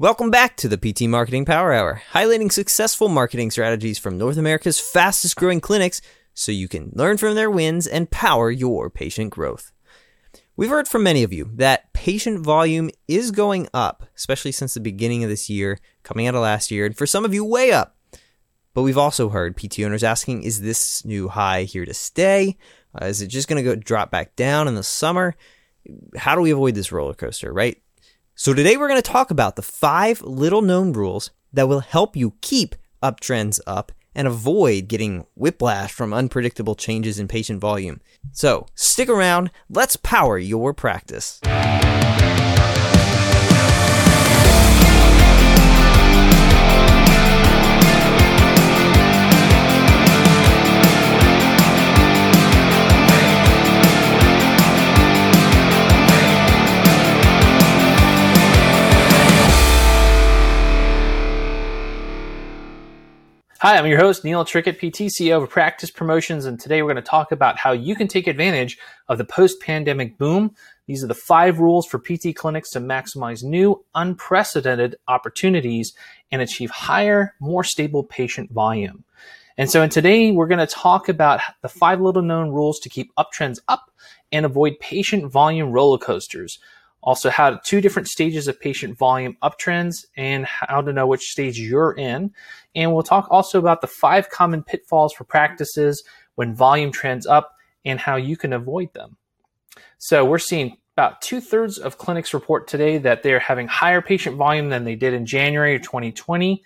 Welcome back to the PT Marketing Power Hour, highlighting successful marketing strategies from North America's fastest growing clinics so you can learn from their wins and power your patient growth. We've heard from many of you that patient volume is going up, especially since the beginning of this year, coming out of last year, and for some of you, way up. But we've also heard PT owners asking, is this new high here to stay? Uh, is it just going to go drop back down in the summer? How do we avoid this roller coaster, right? So today we're going to talk about the five little known rules that will help you keep uptrends up and avoid getting whiplash from unpredictable changes in patient volume. So stick around, let's power your practice. Hi, I'm your host, Neil Trickett, PT, CEO of Practice Promotions, and today we're going to talk about how you can take advantage of the post pandemic boom. These are the five rules for PT clinics to maximize new, unprecedented opportunities and achieve higher, more stable patient volume. And so, in today, we're going to talk about the five little known rules to keep uptrends up and avoid patient volume roller coasters also how to, two different stages of patient volume uptrends and how to know which stage you're in. And we'll talk also about the five common pitfalls for practices when volume trends up and how you can avoid them. So we're seeing about two thirds of clinics report today that they're having higher patient volume than they did in January of 2020.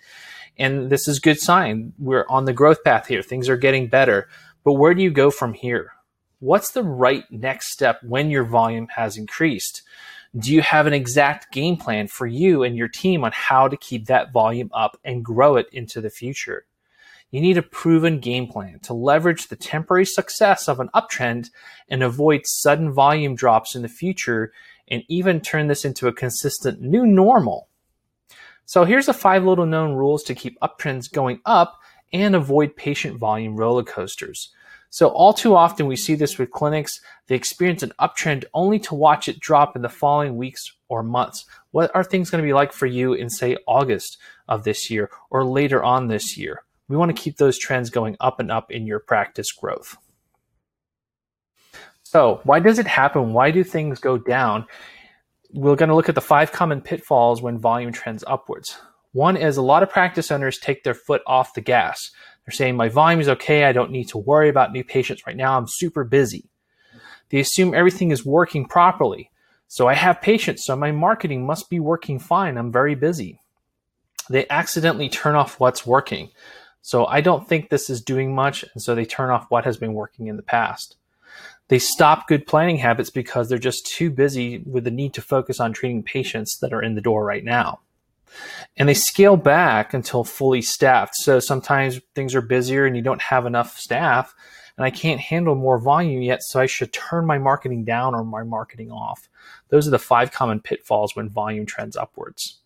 And this is good sign. We're on the growth path here. Things are getting better. But where do you go from here? What's the right next step when your volume has increased? Do you have an exact game plan for you and your team on how to keep that volume up and grow it into the future? You need a proven game plan to leverage the temporary success of an uptrend and avoid sudden volume drops in the future and even turn this into a consistent new normal. So here's the five little known rules to keep uptrends going up and avoid patient volume roller coasters. So all too often we see this with clinics. They experience an uptrend only to watch it drop in the following weeks or months. What are things going to be like for you in say August of this year or later on this year? We want to keep those trends going up and up in your practice growth. So why does it happen? Why do things go down? We're going to look at the five common pitfalls when volume trends upwards. One is a lot of practice owners take their foot off the gas. They're saying my volume is okay. I don't need to worry about new patients right now. I'm super busy. They assume everything is working properly. So I have patients, so my marketing must be working fine. I'm very busy. They accidentally turn off what's working. So I don't think this is doing much. And so they turn off what has been working in the past. They stop good planning habits because they're just too busy with the need to focus on treating patients that are in the door right now and they scale back until fully staffed. So sometimes things are busier and you don't have enough staff and I can't handle more volume yet. So I should turn my marketing down or my marketing off. Those are the five common pitfalls when volume trends upwards.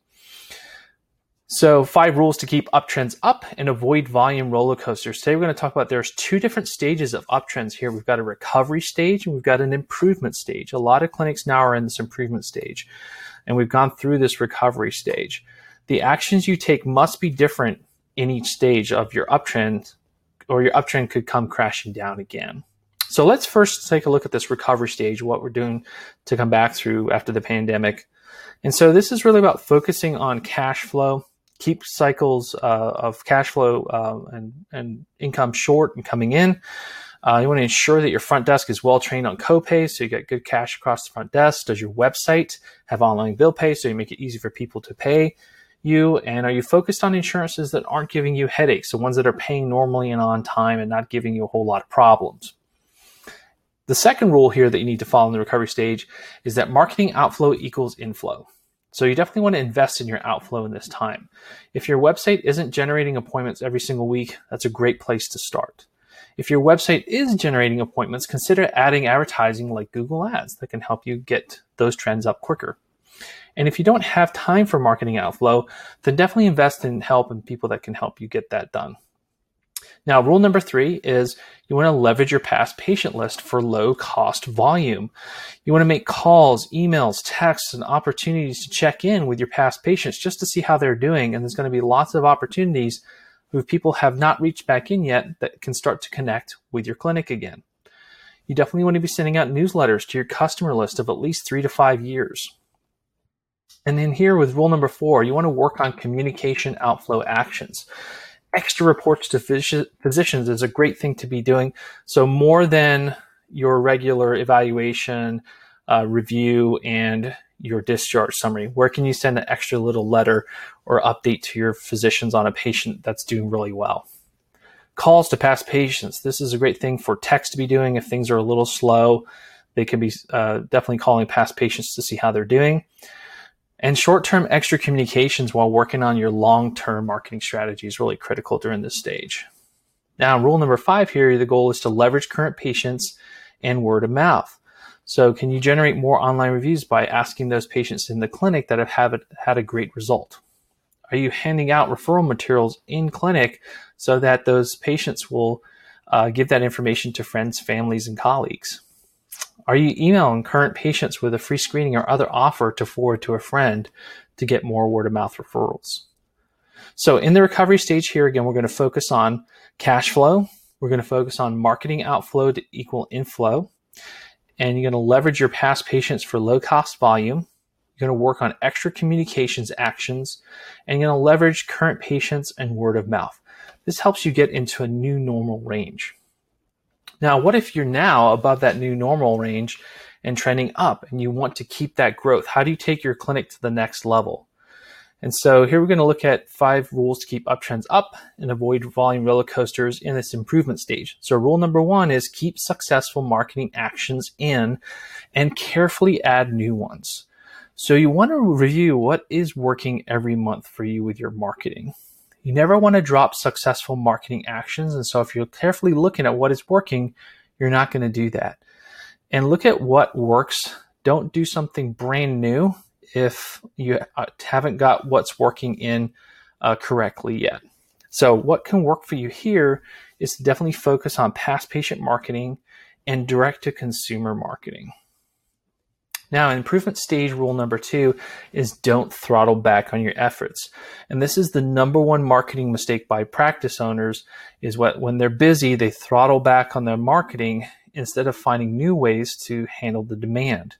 So five rules to keep uptrends up and avoid volume roller coasters. Today we're going to talk about there's two different stages of uptrends here. We've got a recovery stage and we've got an improvement stage. A lot of clinics now are in this improvement stage and we've gone through this recovery stage the actions you take must be different in each stage of your uptrend, or your uptrend could come crashing down again. So let's first take a look at this recovery stage, what we're doing to come back through after the pandemic. And so this is really about focusing on cash flow, keep cycles uh, of cash flow uh, and, and income short and coming in. Uh, you want to ensure that your front desk is well trained on copay, so you get good cash across the front desk. Does your website have online bill pay, so you make it easy for people to pay? you? And are you focused on insurances that aren't giving you headaches, the ones that are paying normally and on time and not giving you a whole lot of problems? The second rule here that you need to follow in the recovery stage is that marketing outflow equals inflow. So you definitely want to invest in your outflow in this time. If your website isn't generating appointments every single week, that's a great place to start. If your website is generating appointments, consider adding advertising like Google Ads that can help you get those trends up quicker. And if you don't have time for marketing outflow, then definitely invest in help and people that can help you get that done. Now, rule number three is you want to leverage your past patient list for low cost volume. You want to make calls, emails, texts, and opportunities to check in with your past patients just to see how they're doing. And there's going to be lots of opportunities who people have not reached back in yet that can start to connect with your clinic again. You definitely want to be sending out newsletters to your customer list of at least three to five years. And then here with rule number four, you want to work on communication outflow actions extra reports to physicians is a great thing to be doing. So more than your regular evaluation, uh, review, and your discharge summary. Where can you send an extra little letter or update to your physicians on a patient that's doing really well? Calls to past patients. This is a great thing for techs to be doing if things are a little slow. They can be uh, definitely calling past patients to see how they're doing and short-term extra communications while working on your long-term marketing strategy is really critical during this stage. Now, rule number five here, the goal is to leverage current patients and word of mouth. So can you generate more online reviews by asking those patients in the clinic that have had a great result? Are you handing out referral materials in clinic so that those patients will uh, give that information to friends, families, and colleagues? Are you emailing current patients with a free screening or other offer to forward to a friend to get more word of mouth referrals? So in the recovery stage here, again, we're going to focus on cash flow. We're going to focus on marketing outflow to equal inflow. And you're going to leverage your past patients for low cost volume. You're going to work on extra communications actions and you're going to leverage current patients and word of mouth. This helps you get into a new normal range. Now, what if you're now above that new normal range and trending up and you want to keep that growth? How do you take your clinic to the next level? And so here we're going to look at five rules to keep uptrends up and avoid volume roller coasters in this improvement stage. So rule number one is keep successful marketing actions in and carefully add new ones. So you want to review what is working every month for you with your marketing. You never want to drop successful marketing actions. And so if you're carefully looking at what is working, you're not going to do that. And look at what works. Don't do something brand new if you uh, haven't got what's working in uh, correctly yet. So what can work for you here is definitely focus on past patient marketing and direct to consumer marketing. Now, improvement stage rule number two is don't throttle back on your efforts. And this is the number one marketing mistake by practice owners is what when they're busy, they throttle back on their marketing instead of finding new ways to handle the demand.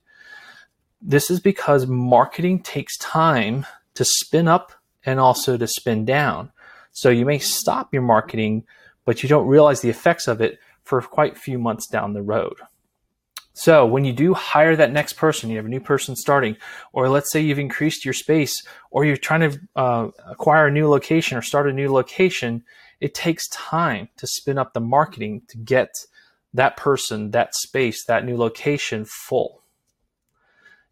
This is because marketing takes time to spin up and also to spin down. So you may stop your marketing, but you don't realize the effects of it for quite a few months down the road. So when you do hire that next person, you have a new person starting, or let's say you've increased your space, or you're trying to uh, acquire a new location or start a new location, it takes time to spin up the marketing to get that person, that space, that new location full.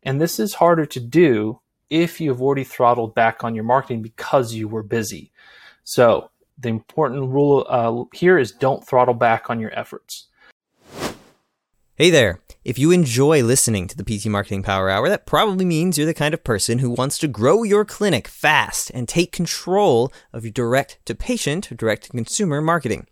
And this is harder to do if you've already throttled back on your marketing because you were busy. So the important rule uh, here is don't throttle back on your efforts. Hey there. If you enjoy listening to the PT Marketing Power Hour, that probably means you're the kind of person who wants to grow your clinic fast and take control of your direct to patient direct to consumer marketing.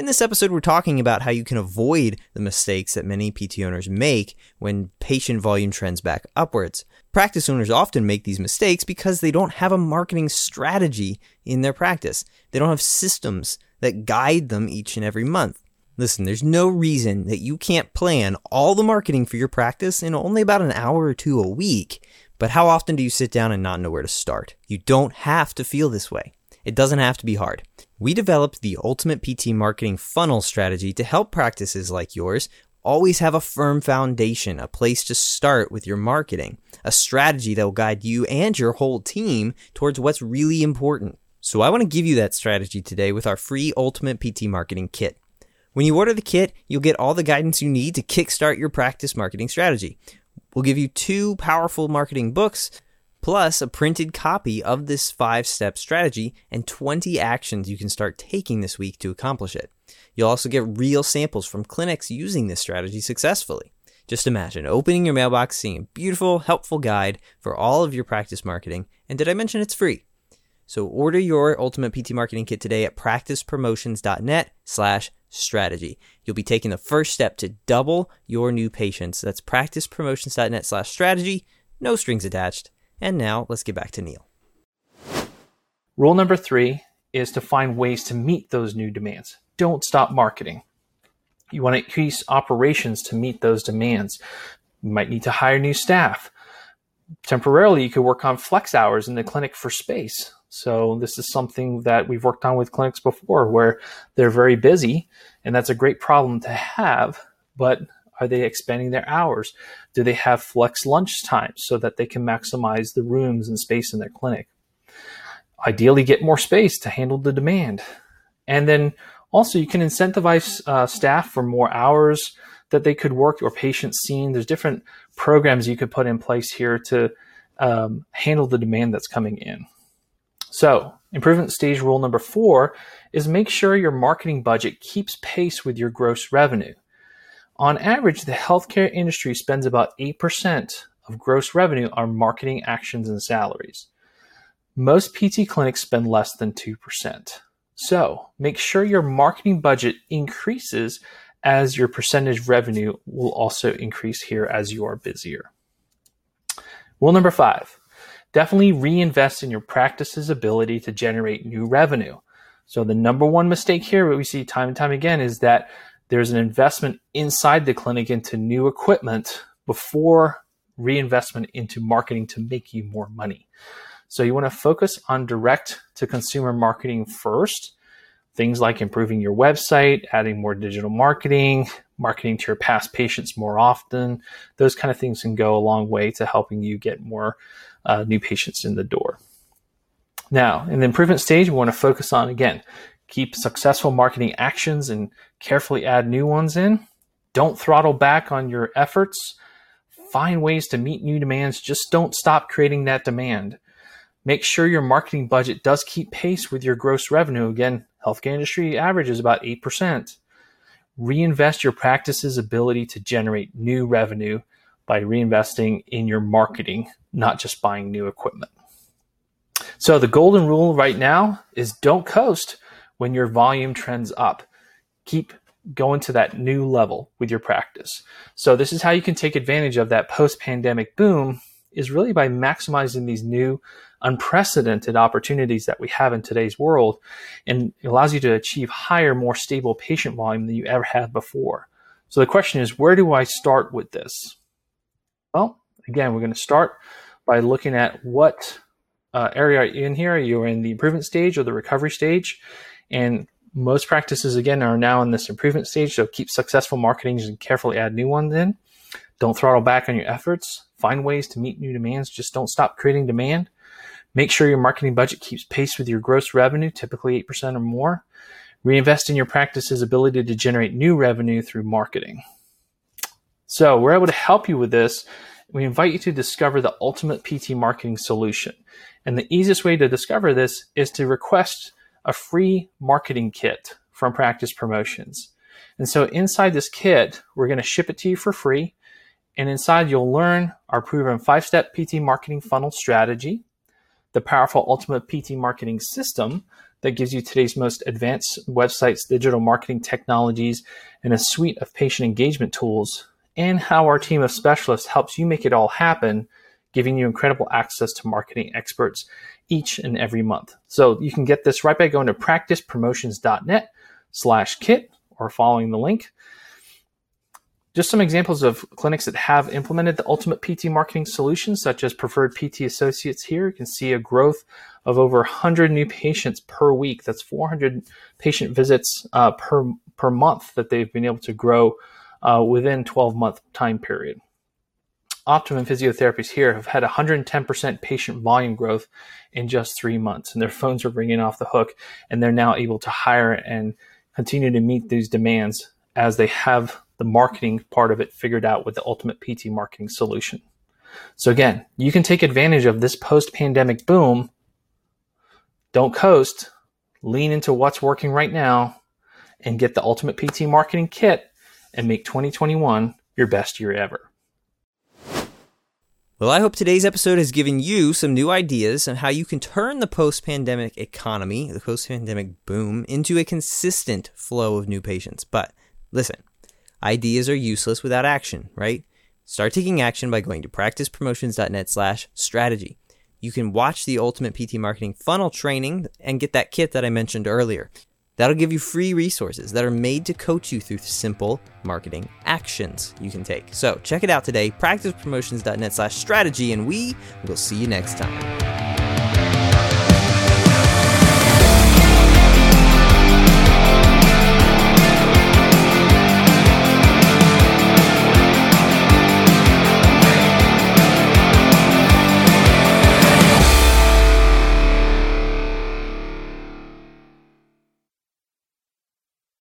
In this episode, we're talking about how you can avoid the mistakes that many PT owners make when patient volume trends back upwards. Practice owners often make these mistakes because they don't have a marketing strategy in their practice. They don't have systems that guide them each and every month. Listen, there's no reason that you can't plan all the marketing for your practice in only about an hour or two a week. But how often do you sit down and not know where to start? You don't have to feel this way. It doesn't have to be hard. We developed the ultimate PT marketing funnel strategy to help practices like yours always have a firm foundation, a place to start with your marketing, a strategy that will guide you and your whole team towards what's really important. So I want to give you that strategy today with our free ultimate PT marketing kit. When you order the kit, you'll get all the guidance you need to kickstart your practice marketing strategy. We'll give you two powerful marketing books, plus a printed copy of this five step strategy and 20 actions you can start taking this week to accomplish it. You'll also get real samples from clinics using this strategy successfully. Just imagine opening your mailbox, seeing a beautiful, helpful guide for all of your practice marketing. And did I mention it's free? So order your Ultimate PT Marketing Kit today at practicepromotions.net slash strategy. You'll be taking the first step to double your new patients. That's practicepromotions.net slash strategy. No strings attached. And now let's get back to Neil. Rule number three is to find ways to meet those new demands. Don't stop marketing. You want to increase operations to meet those demands. You might need to hire new staff. Temporarily, you could work on flex hours in the clinic for space. So this is something that we've worked on with clinics before where they're very busy and that's a great problem to have, but are they expanding their hours? Do they have flex lunch times so that they can maximize the rooms and space in their clinic? Ideally, get more space to handle the demand. And then also, you can incentivize uh, staff for more hours that they could work or patients seen. There's different programs you could put in place here to um, handle the demand that's coming in. So, improvement stage rule number four is make sure your marketing budget keeps pace with your gross revenue. On average, the healthcare industry spends about 8% of gross revenue on marketing actions and salaries. Most PT clinics spend less than 2%. So, make sure your marketing budget increases as your percentage revenue will also increase here as you are busier. Rule number five definitely reinvest in your practice's ability to generate new revenue. So the number one mistake here, what we see time and time again, is that there's an investment inside the clinic into new equipment before reinvestment into marketing to make you more money. So you want to focus on direct to consumer marketing first. Things like improving your website, adding more digital marketing, marketing to your past patients more often. Those kind of things can go a long way to helping you get more uh, new patients in the door. Now, in the improvement stage, we want to focus on again, keep successful marketing actions and carefully add new ones in. Don't throttle back on your efforts. Find ways to meet new demands. Just don't stop creating that demand. Make sure your marketing budget does keep pace with your gross revenue. Again, healthcare industry average is about 8%. Reinvest your practice's ability to generate new revenue by reinvesting in your marketing, not just buying new equipment. So the golden rule right now is don't coast when your volume trends up. Keep going to that new level with your practice. So this is how you can take advantage of that post-pandemic boom is really by maximizing these new unprecedented opportunities that we have in today's world and allows you to achieve higher more stable patient volume than you ever had before. So the question is where do I start with this? Well, again, we're going to start by looking at what uh, area are you in here. You're in the improvement stage or the recovery stage. And most practices, again, are now in this improvement stage. So keep successful marketing and carefully add new ones in. Don't throttle back on your efforts. Find ways to meet new demands. Just don't stop creating demand. Make sure your marketing budget keeps pace with your gross revenue, typically 8% or more. Reinvest in your practice's ability to generate new revenue through marketing. So we're able to help you with this. We invite you to discover the ultimate PT marketing solution. And the easiest way to discover this is to request a free marketing kit from Practice Promotions. And so inside this kit, we're going to ship it to you for free. And inside, you'll learn our proven five step PT marketing funnel strategy, the powerful ultimate PT marketing system that gives you today's most advanced websites, digital marketing technologies, and a suite of patient engagement tools and how our team of specialists helps you make it all happen, giving you incredible access to marketing experts each and every month. So you can get this right by going to practicepromotions.net slash kit or following the link. Just some examples of clinics that have implemented the ultimate PT marketing solution, such as Preferred PT Associates here. You can see a growth of over 100 new patients per week. That's 400 patient visits uh, per, per month that they've been able to grow uh, within 12 month time period. Optimum Physiotherapies here have had 110% patient volume growth in just three months, and their phones are ringing off the hook, and they're now able to hire and continue to meet these demands as they have the marketing part of it figured out with the ultimate PT marketing solution. So again, you can take advantage of this post-pandemic boom. Don't coast, lean into what's working right now and get the ultimate PT marketing kit and make 2021 your best year ever. Well, I hope today's episode has given you some new ideas on how you can turn the post pandemic economy, the post pandemic boom, into a consistent flow of new patients. But listen, ideas are useless without action, right? Start taking action by going to practicepromotions.net slash strategy. You can watch the Ultimate PT Marketing Funnel training and get that kit that I mentioned earlier. That'll give you free resources that are made to coach you through simple marketing actions you can take. So check it out today, practicepromotions.net slash strategy, and we will see you next time.